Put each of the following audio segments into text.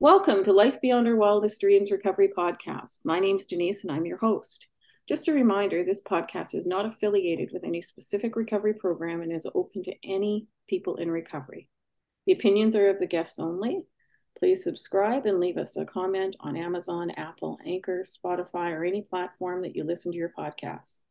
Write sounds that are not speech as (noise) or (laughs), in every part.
Welcome to Life Beyond Our Wildest Dreams Recovery Podcast. My name's Denise and I'm your host. Just a reminder this podcast is not affiliated with any specific recovery program and is open to any people in recovery. The opinions are of the guests only. Please subscribe and leave us a comment on Amazon, Apple, Anchor, Spotify, or any platform that you listen to your podcasts.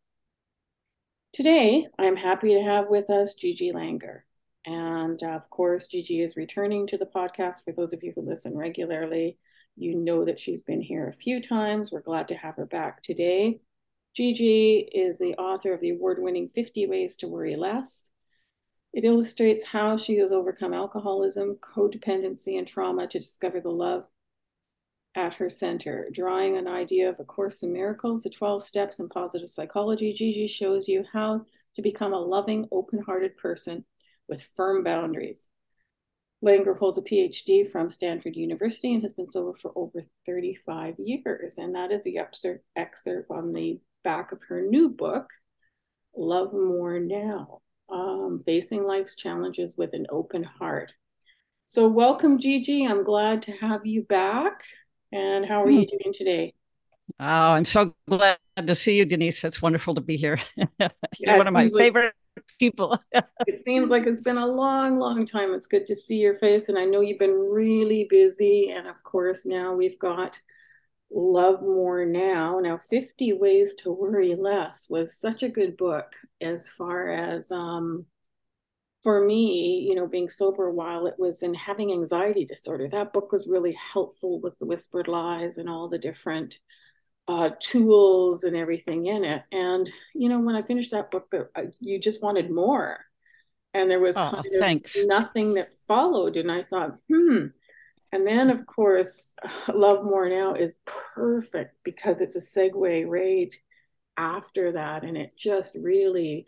Today, I'm happy to have with us Gigi Langer. And uh, of course, Gigi is returning to the podcast. For those of you who listen regularly, you know that she's been here a few times. We're glad to have her back today. Gigi is the author of the award winning 50 Ways to Worry Less. It illustrates how she has overcome alcoholism, codependency, and trauma to discover the love at her center. Drawing an idea of A Course in Miracles, the 12 steps in positive psychology, Gigi shows you how to become a loving, open hearted person with firm boundaries. Langer holds a PhD from Stanford University and has been sober for over 35 years. And that is the excerpt, on the back of her new book, Love More Now um, Facing Life's Challenges with an Open Heart. So, welcome, Gigi. I'm glad to have you back. And how are you hmm. doing today? Oh, I'm so glad to see you, Denise. It's wonderful to be here. (laughs) You're yeah, one of my favorite people. (laughs) it seems like it's been a long, long time. It's good to see your face. And I know you've been really busy. And of course, now we've got Love More Now. Now, 50 Ways to Worry Less was such a good book as far as um, for me, you know, being sober while it was in having anxiety disorder. That book was really helpful with the whispered lies and all the different uh, tools and everything in it. And you know, when I finished that book, you just wanted more, and there was oh, kind of thanks. nothing that followed. And I thought, hmm. And then, of course, (sighs) Love More Now is perfect because it's a segue right after that, and it just really,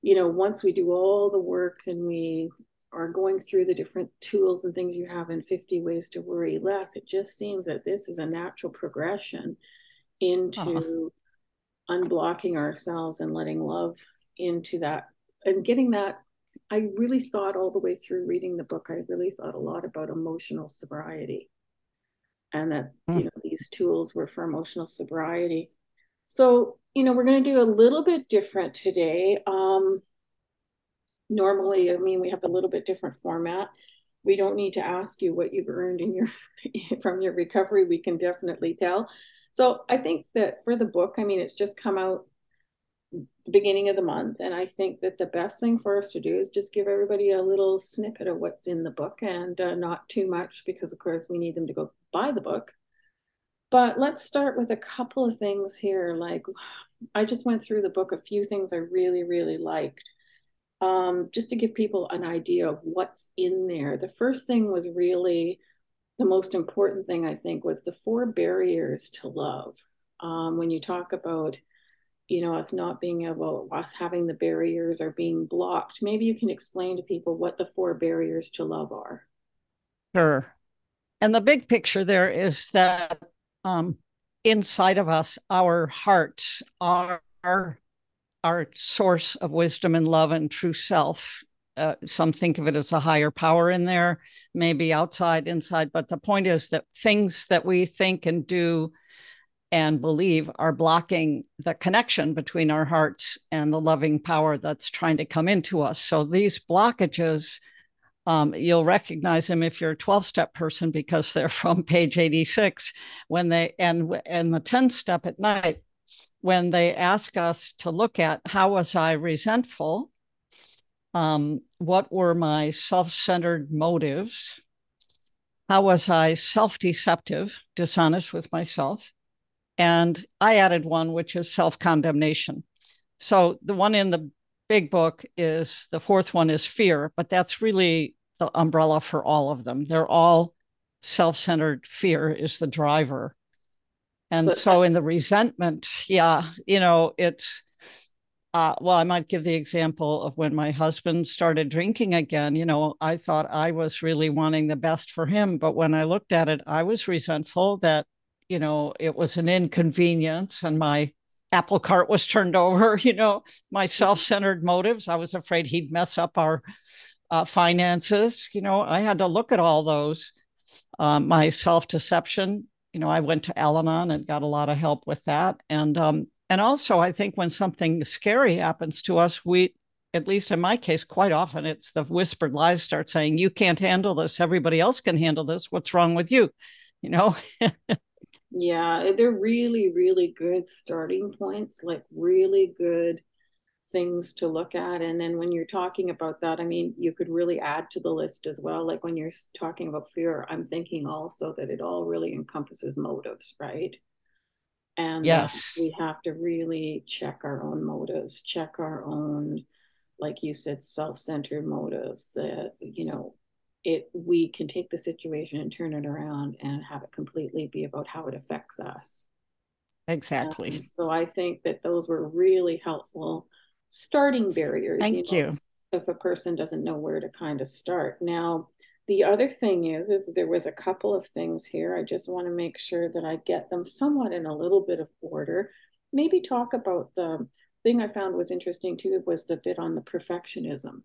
you know, once we do all the work and we are going through the different tools and things you have in 50 ways to worry less, it just seems that this is a natural progression into uh-huh. unblocking ourselves and letting love into that and getting that i really thought all the way through reading the book i really thought a lot about emotional sobriety. And that mm. you know these tools were for emotional sobriety. So you know we're going to do a little bit different today. Um normally i mean we have a little bit different format. We don't need to ask you what you've earned in your (laughs) from your recovery. We can definitely tell so I think that for the book, I mean, it's just come out beginning of the month. And I think that the best thing for us to do is just give everybody a little snippet of what's in the book and uh, not too much because, of course, we need them to go buy the book. But let's start with a couple of things here. Like, I just went through the book, a few things I really, really liked. Um, just to give people an idea of what's in there. The first thing was really the most important thing I think was the four barriers to love. Um, when you talk about, you know, us not being able, us having the barriers or being blocked, maybe you can explain to people what the four barriers to love are. Sure. And the big picture there is that um, inside of us, our hearts are our source of wisdom and love and true self uh, some think of it as a higher power in there, maybe outside, inside. But the point is that things that we think and do and believe are blocking the connection between our hearts and the loving power that's trying to come into us. So these blockages, um, you'll recognize them if you're a 12 step person because they're (laughs) from page 86 when they and and the 10 step at night when they ask us to look at how was I resentful um, what were my self centered motives? How was I self deceptive, dishonest with myself? And I added one, which is self condemnation. So the one in the big book is the fourth one is fear, but that's really the umbrella for all of them. They're all self centered fear is the driver. And so, so in the resentment, yeah, you know, it's uh, well, I might give the example of when my husband started drinking again. You know, I thought I was really wanting the best for him. But when I looked at it, I was resentful that, you know, it was an inconvenience and my apple cart was turned (laughs) over, you know, my self centered motives. I was afraid he'd mess up our uh, finances. You know, I had to look at all those. Um, my self deception, you know, I went to Al Anon and got a lot of help with that. And um, and also, I think when something scary happens to us, we, at least in my case, quite often it's the whispered lies start saying, "You can't handle this. Everybody else can handle this. What's wrong with you?" You know. yeah, eh, they're really, really good starting points. Like really good things to look at. And then when you're talking about that, I mean, you could really add to the list as well. Like when you're talking about fear, I'm thinking also that it all really encompasses motives, right? And yes, we have to really check our own motives, check our own, like you said, self centered motives that, you know, it we can take the situation and turn it around and have it completely be about how it affects us exactly um, so i think that those were really helpful starting barriers. Thank you, know, you. If a person doesn't know where to kind of start. Now, the other thing is, is there was a couple of things here. I just want to make sure that I get them somewhat in a little bit of order. Maybe talk about the thing I found was interesting too was the bit on the perfectionism.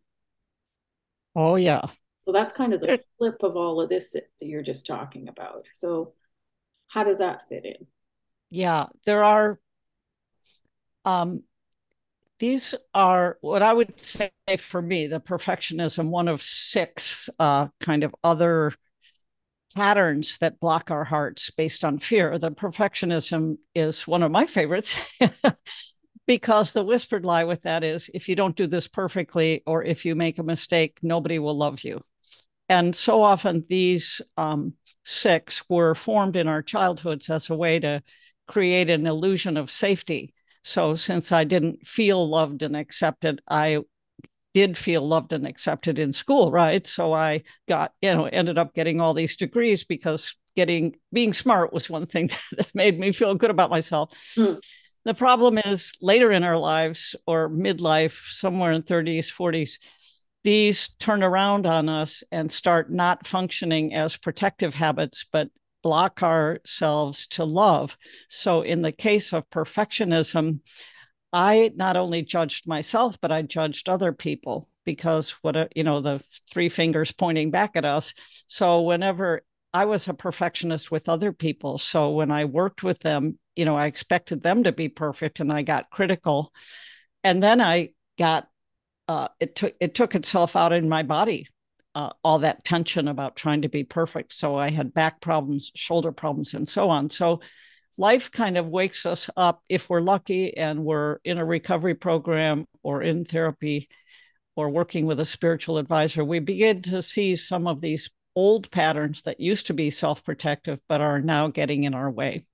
Oh yeah. So that's kind of the flip of all of this that you're just talking about. So how does that fit in? Yeah, there are um these are what I would say for me, the perfectionism, one of six uh, kind of other patterns that block our hearts based on fear. The perfectionism is one of my favorites (laughs) because the whispered lie with that is if you don't do this perfectly or if you make a mistake, nobody will love you. And so often these um, six were formed in our childhoods as a way to create an illusion of safety so since I didn't feel loved and accepted, I did feel loved and accepted in school, right? So I got, you know, ended up getting all these degrees because getting being smart was one thing (laughs) that made me feel good about myself. Mm. The problem is later in our lives or midlife, somewhere in 30s, 40s, these turn around on us and start not functioning as protective habits, but block ourselves to love. So, in the case of perfectionism, I not only judged myself, but I judged other people because what, you know, the three fingers pointing back at us. So, whenever I was a perfectionist with other people. So, when I worked with them, you know, I expected them to be perfect and I got critical. And then I got, uh, it took it took itself out in my body uh, all that tension about trying to be perfect. So I had back problems, shoulder problems, and so on. So life kind of wakes us up if we're lucky and we're in a recovery program or in therapy or working with a spiritual advisor. We begin to see some of these old patterns that used to be self protective but are now getting in our way.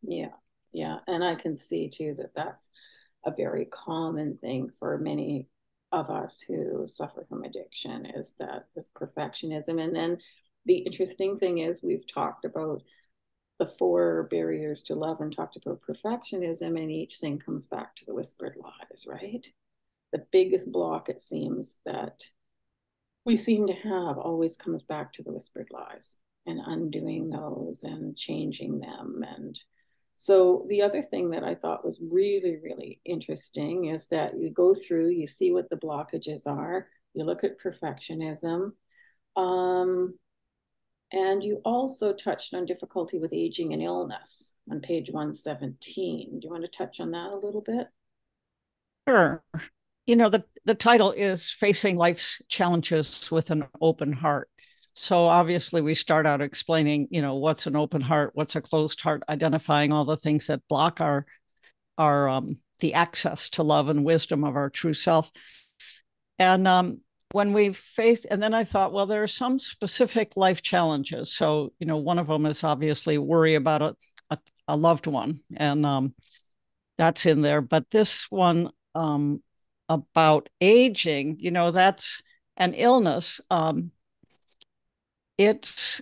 Yeah. Yeah. And I can see too that that's a very common thing for many of us who suffer from addiction is that this perfectionism. And then the interesting thing is we've talked about the four barriers to love and talked about perfectionism, and each thing comes back to the whispered lies, right? The biggest block, it seems, that we seem to have always comes back to the whispered lies and undoing those and changing them and so the other thing that I thought was really, really interesting is that you go through, you see what the blockages are, you look at perfectionism, um, and you also touched on difficulty with aging and illness on page 117. Do you want to touch on that a little bit? Sure. You know, the, the title is Facing Life's Challenges with an Open Heart. So obviously we start out explaining, you know, what's an open heart, what's a closed heart, identifying all the things that block our our um the access to love and wisdom of our true self. And um when we faced and then I thought, well, there are some specific life challenges. So, you know, one of them is obviously worry about a, a, a loved one. And um that's in there. But this one um about aging, you know, that's an illness. Um, it's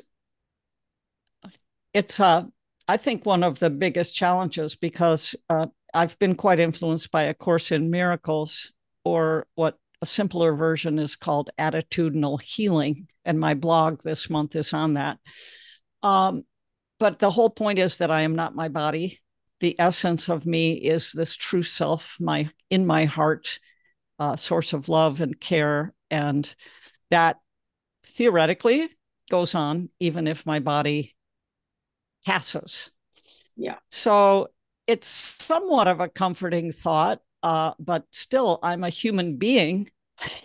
it's uh, I think one of the biggest challenges because uh, I've been quite influenced by A Course in Miracles, or what a simpler version is called attitudinal healing, and my blog this month is on that. Um, but the whole point is that I am not my body. The essence of me is this true self, my in my heart, uh, source of love and care, and that theoretically goes on, even if my body passes. Yeah. So it's somewhat of a comforting thought, uh, but still, I'm a human being. (laughs)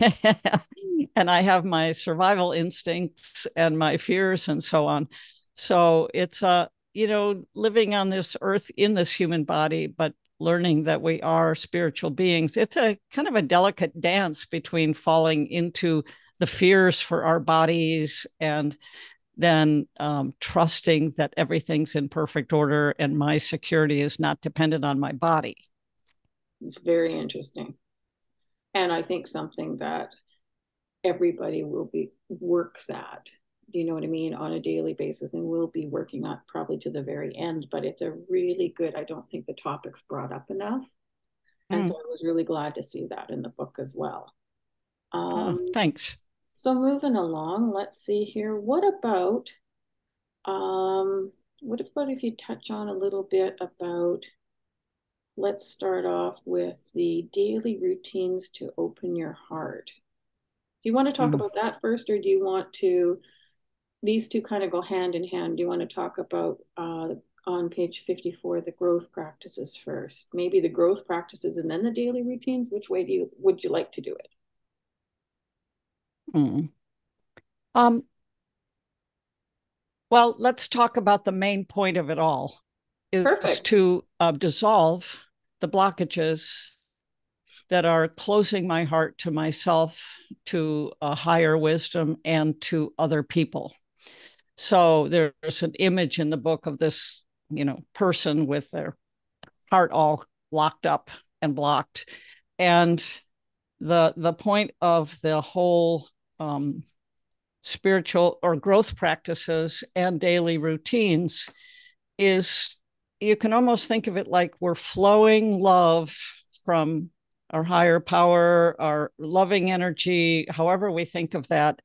and I have my survival instincts and my fears and so on. So it's a, uh, you know, living on this earth in this human body, but learning that we are spiritual beings. It's a kind of a delicate dance between falling into the fears for our bodies and then um, trusting that everything's in perfect order and my security is not dependent on my body. It's very interesting. And I think something that everybody will be works at do you know what I mean, on a daily basis, and we'll be working on probably to the very end. But it's a really good. I don't think the topic's brought up enough, and mm. so I was really glad to see that in the book as well. Oh, um, oh, thanks. So moving along, let's see here. What about, um, what about if you touch on a little bit about? Let's start off with the daily routines to open your heart. Do you want to talk mm. about that first, or do you want to these two kind of go hand in hand. Do you want to talk about uh, on page 54 the growth practices first? Maybe the growth practices and then the daily routines. Which way do you would you like to do it? Hmm. Um, well, let's talk about the main point of it all. Is Perfect. to uh, dissolve the blockages that are closing my heart to myself, to a higher wisdom, and to other people. So there's an image in the book of this, you know, person with their heart all locked up and blocked. And the the point of the whole um, spiritual or growth practices and daily routines is you can almost think of it like we're flowing love from our higher power, our loving energy, however we think of that,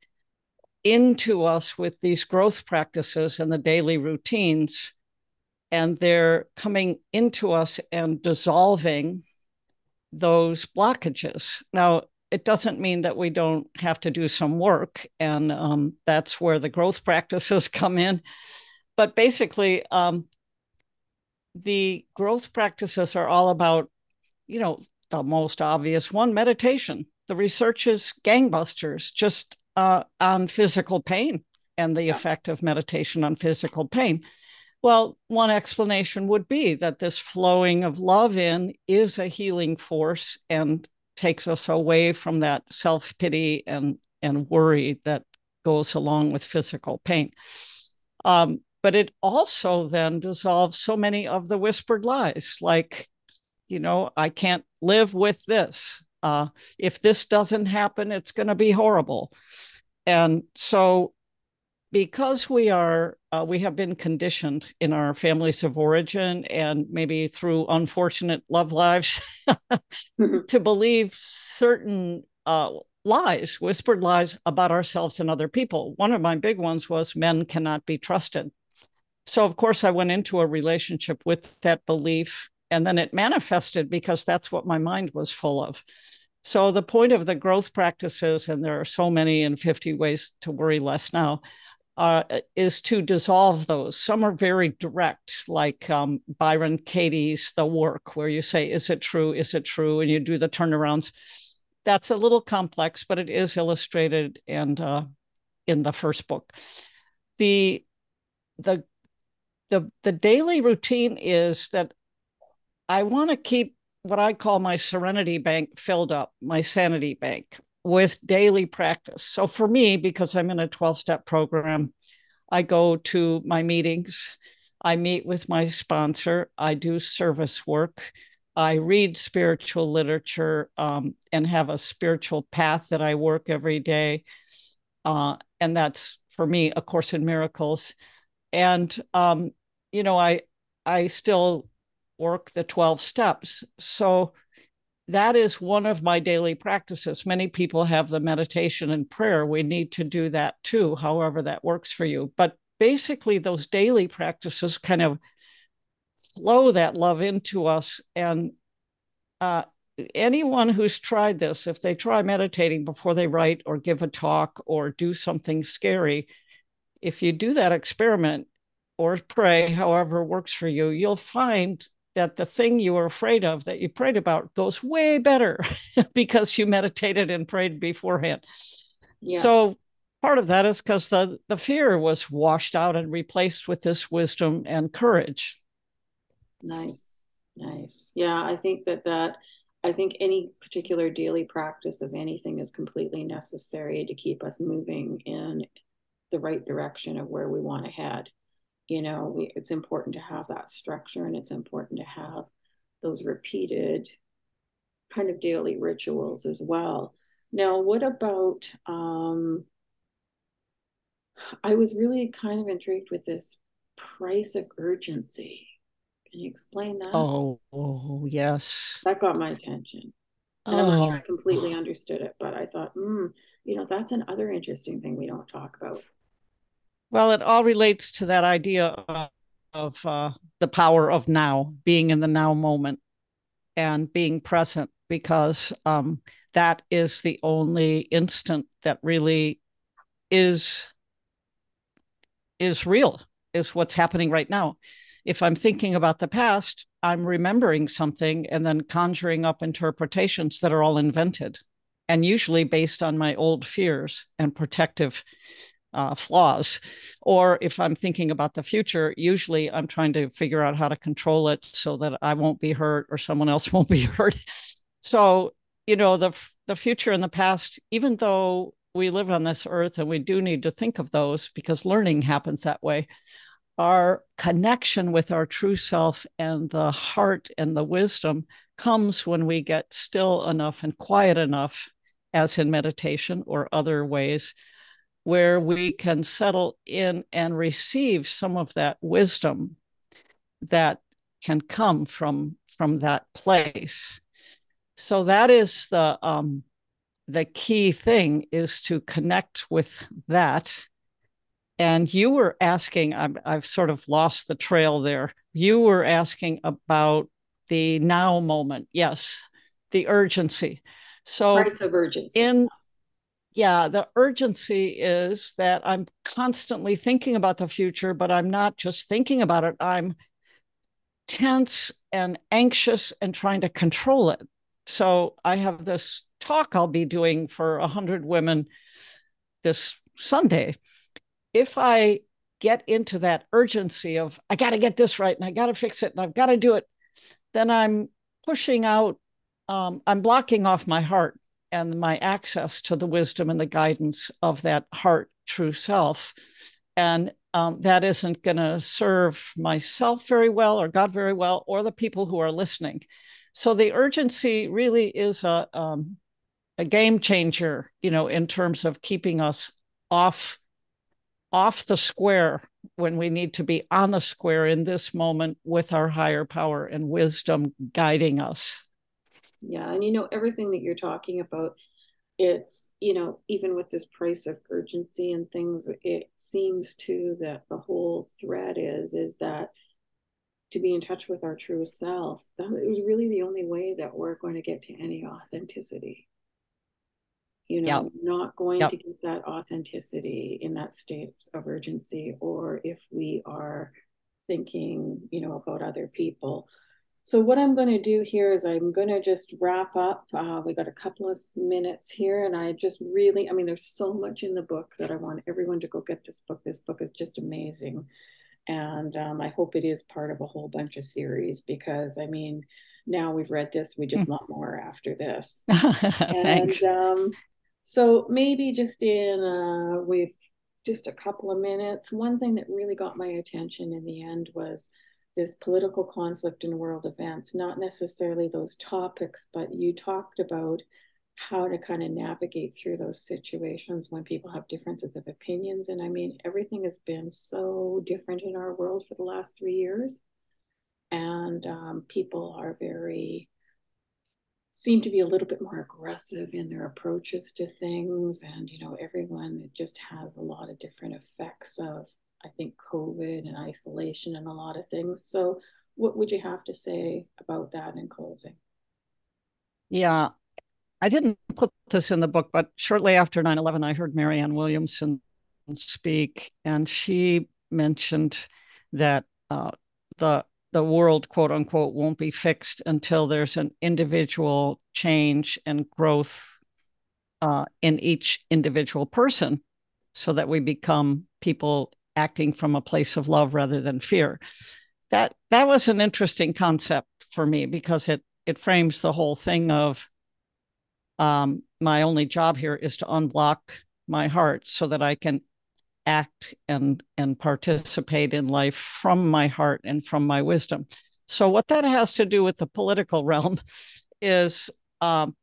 into us with these growth practices and the daily routines. And they're coming into us and dissolving those blockages. Now, it doesn't mean that we don't have to do some work. And um, that's where the growth practices (laughs) come in. But basically, um, the growth practices are all about, you know, the most obvious one meditation. The research is gangbusters, just uh, on physical pain and the yeah. effect of meditation on physical pain. Well, one explanation would be that this flowing of love in is a healing force and takes us away from that self pity and, and worry that goes along with physical pain. Um, but it also then dissolves so many of the whispered lies, like, you know, I can't live with this. Uh, if this doesn't happen, it's going to be horrible. And so, because we are, uh, we have been conditioned in our families of origin and maybe through unfortunate love lives mm-hmm. (laughs) to believe certain uh, lies, whispered lies about ourselves and other people. One of my big ones was men cannot be trusted. So, of course, I went into a relationship with that belief and then it manifested because that's what my mind was full of. So the point of the growth practices, and there are so many and 50 ways to worry less now, uh, is to dissolve those. Some are very direct, like um, Byron Katie's The Work, where you say, Is it true? Is it true? And you do the turnarounds. That's a little complex, but it is illustrated and uh, in the first book. The the the the daily routine is that I want to keep what I call my serenity bank filled up, my sanity bank with daily practice. So for me, because I'm in a 12 step program, I go to my meetings, I meet with my sponsor, I do service work. I read spiritual literature um, and have a spiritual path that I work every day. Uh, and that's for me, A Course in Miracles. And, um, you know, I, I still work the 12 steps. So that is one of my daily practices. Many people have the meditation and prayer. We need to do that too, however that works for you. But basically, those daily practices kind of flow that love into us. And uh, anyone who's tried this, if they try meditating before they write or give a talk or do something scary, if you do that experiment or pray, however works for you, you'll find that the thing you were afraid of that you prayed about goes way better (laughs) because you meditated and prayed beforehand. Yeah. So part of that is because the, the fear was washed out and replaced with this wisdom and courage. Nice. Nice. Yeah, I think that that I think any particular daily practice of anything is completely necessary to keep us moving in the right direction of where we want to head. You know, we, it's important to have that structure and it's important to have those repeated kind of daily rituals as well. Now, what about um, I was really kind of intrigued with this price of urgency. Can you explain that? Oh, oh yes. That got my attention. And oh. I'm not sure I oh. completely understood it, but I thought, hmm, you know, that's another interesting thing we don't talk about. Well, it all relates to that idea of, of uh, the power of now, being in the now moment and being present, because um, that is the only instant that really is is real, is what's happening right now. If I'm thinking about the past, I'm remembering something and then conjuring up interpretations that are all invented and usually based on my old fears and protective uh, flaws. Or if I'm thinking about the future, usually I'm trying to figure out how to control it so that I won't be hurt or someone else (laughs) won't be hurt. So, you know, the the future and the past, even though we live on this earth and we do need to think of those because learning happens that way. Our connection with our true self and the heart and the wisdom comes when we get still enough and quiet enough, as in meditation or other ways, where we can settle in and receive some of that wisdom that can come from from that place. So that is the um, the key thing is to connect with that. And you were asking, I've, I've sort of lost the trail there. You were asking about the now moment. Yes, the urgency. So, price of urgency. In yeah, the urgency is that I'm constantly thinking about the future, but I'm not just thinking about it. I'm tense and anxious and trying to control it. So I have this talk I'll be doing for 100 women this Sunday. If I get into that urgency of, I got to get this right and I got to fix it and I've got to do it, then I'm pushing out, um, I'm blocking off my heart and my access to the wisdom and the guidance of that heart true self. And um, that isn't going to serve myself very well or God very well or the people who are listening. So the urgency really is a um, a game changer, you know, in terms of keeping us off off the square when we need to be on the square in this moment with our higher power and wisdom guiding us. Yeah, and you know everything that you're talking about it's you know even with this price of urgency and things it seems to that the whole thread is is that to be in touch with our true self. That it was really the only way that we're going to get to any authenticity. You know, yep. not going yep. to get that authenticity in that state of urgency, or if we are thinking, you know, about other people. So what I'm going to do here is I'm going to just wrap up. Uh, we got a couple of minutes here, and I just really, I mean, there's so much in the book that I want everyone to go get this book. This book is just amazing and um, I hope it is part of a whole bunch of series because I mean, now we've read this, we just mm. want more after this. (laughs) Thanks. And um, so maybe just in uh, we've just a couple of minutes. One thing that really got my attention in the end was this political conflict in world events, not necessarily those topics, but you talked about how to kind of navigate through those situations when people have differences of opinions. And I mean, everything has been so different in our world for the last three years. And um, people are very, seem to be a little bit more aggressive in their approaches to things. And, you know, everyone just has a lot of different effects of, I think, COVID and isolation and a lot of things. So, what would you have to say about that in closing? Yeah, I didn't put this in the book, but shortly after 9 11, I heard Marianne Williamson speak, and she mentioned that uh, the the world, quote unquote, won't be fixed until there's an individual change and growth uh, in each individual person, so that we become people acting from a place of love rather than fear. That that was an interesting concept for me because it it frames the whole thing of um, my only job here is to unblock my heart so that I can act and and participate in life from my heart and from my wisdom. So what that has to do with the political realm (laughs) is um,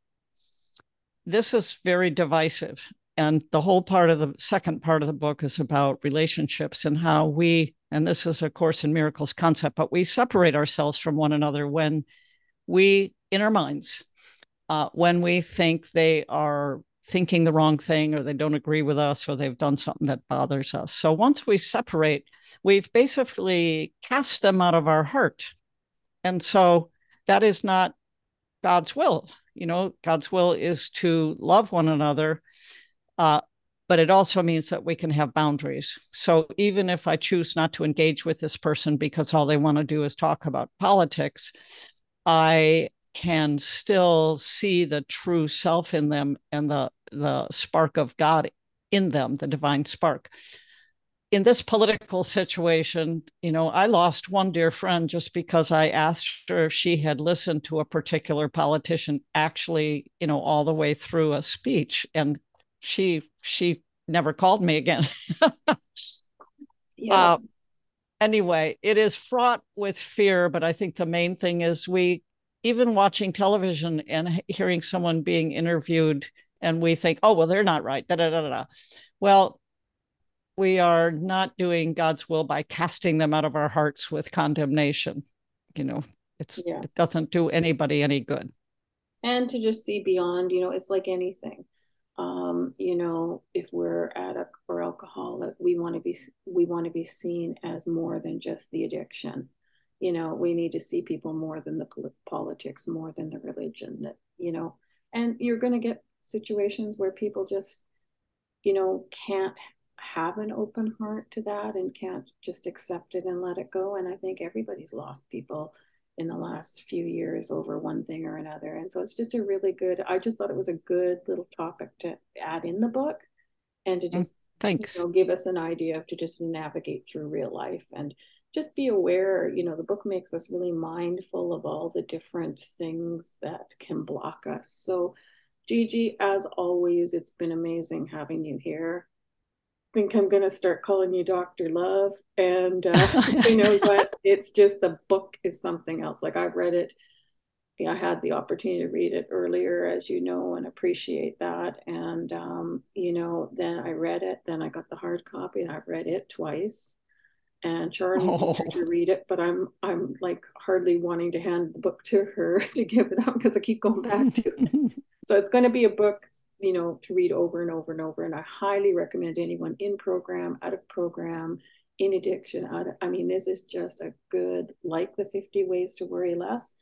this is very divisive. And the whole part of the second part of the book is about relationships and how we, and this is a Course in Miracles concept, but we separate ourselves from one another when we, in our minds, uh, when we think they are thinking the wrong thing or they don't agree with us or they've done something that bothers us. So once we separate, we've basically cast them out of our heart. And so that is not God's will. You know, God's will is to love one another. Uh, but it also means that we can have boundaries. So even if I choose not to engage with this person because all they want to do is talk about politics, I can still see the true self in them and the the spark of God in them, the divine spark. In this political situation, you know, I lost one dear friend just because I asked her if she had listened to a particular politician actually, you know, all the way through a speech and she she never called me again. yeah. Uh, anyway, it is fraught with fear, but I think the main thing is we even watching television and hearing someone being interviewed and we think, oh, well, they're not right. Da, da, da, da. Well, we are not doing God's will by casting them out of our hearts with condemnation. You know, it's yeah. it doesn't do anybody any good. And to just see beyond, you know, it's like anything. Um, you know, if we're addict or alcoholic, we want to be we want to be seen as more than just the addiction. You know we need to see people more than the politics more than the religion that you know and you're going to get situations where people just you know can't have an open heart to that and can't just accept it and let it go and i think everybody's lost people in the last few years over one thing or another and so it's just a really good i just thought it was a good little topic to add in the book and to mm, just thanks you know, give us an idea of to just navigate through real life and just be aware, you know, the book makes us really mindful of all the different things that can block us. So, Gigi, as always, it's been amazing having you here. I think I'm going to start calling you Dr. Love. And uh, (laughs) (laughs) you know what? It's just the book is something else. Like I've read it. I had the opportunity to read it earlier, as you know, and appreciate that. And, um, you know, then I read it, then I got the hard copy and I've read it twice and Charlie's oh. to read it, but I'm I'm like hardly wanting to hand the book to her (laughs) to give it up because I keep going back to it. so it's going to be a book, you know, to read over and over and over. And I highly recommend anyone in program, out of program, in addiction. Out of, I mean, this is just a good, like the 50 Ways to Worry Less.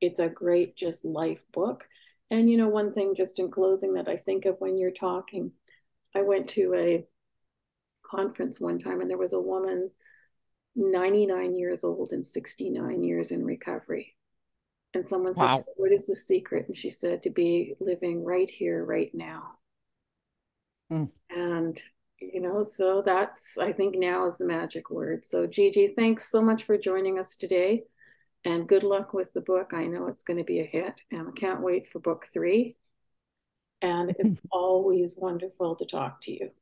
It's a great just life book. And you know, one thing just in closing that I think of when you're talking, I went to a conference one time and there was a woman 99 years old and 69 years in recovery. And someone wow. said, What is the secret? And she said, To be living right here, right now. Mm. And, you know, so that's, I think now is the magic word. So, Gigi, thanks so much for joining us today. And good luck with the book. I know it's going to be a hit, and I can't wait for book three. And it's (laughs) always wonderful to talk to you.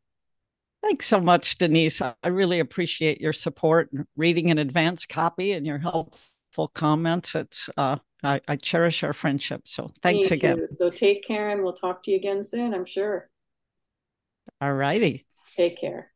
Thanks so much, Denise. I really appreciate your support, and reading an advance copy, and your helpful comments. It's uh, I, I, cherish our friendship. So thanks Me again. Too. So take care, and we'll talk to you again soon. I'm sure. All righty. Take care.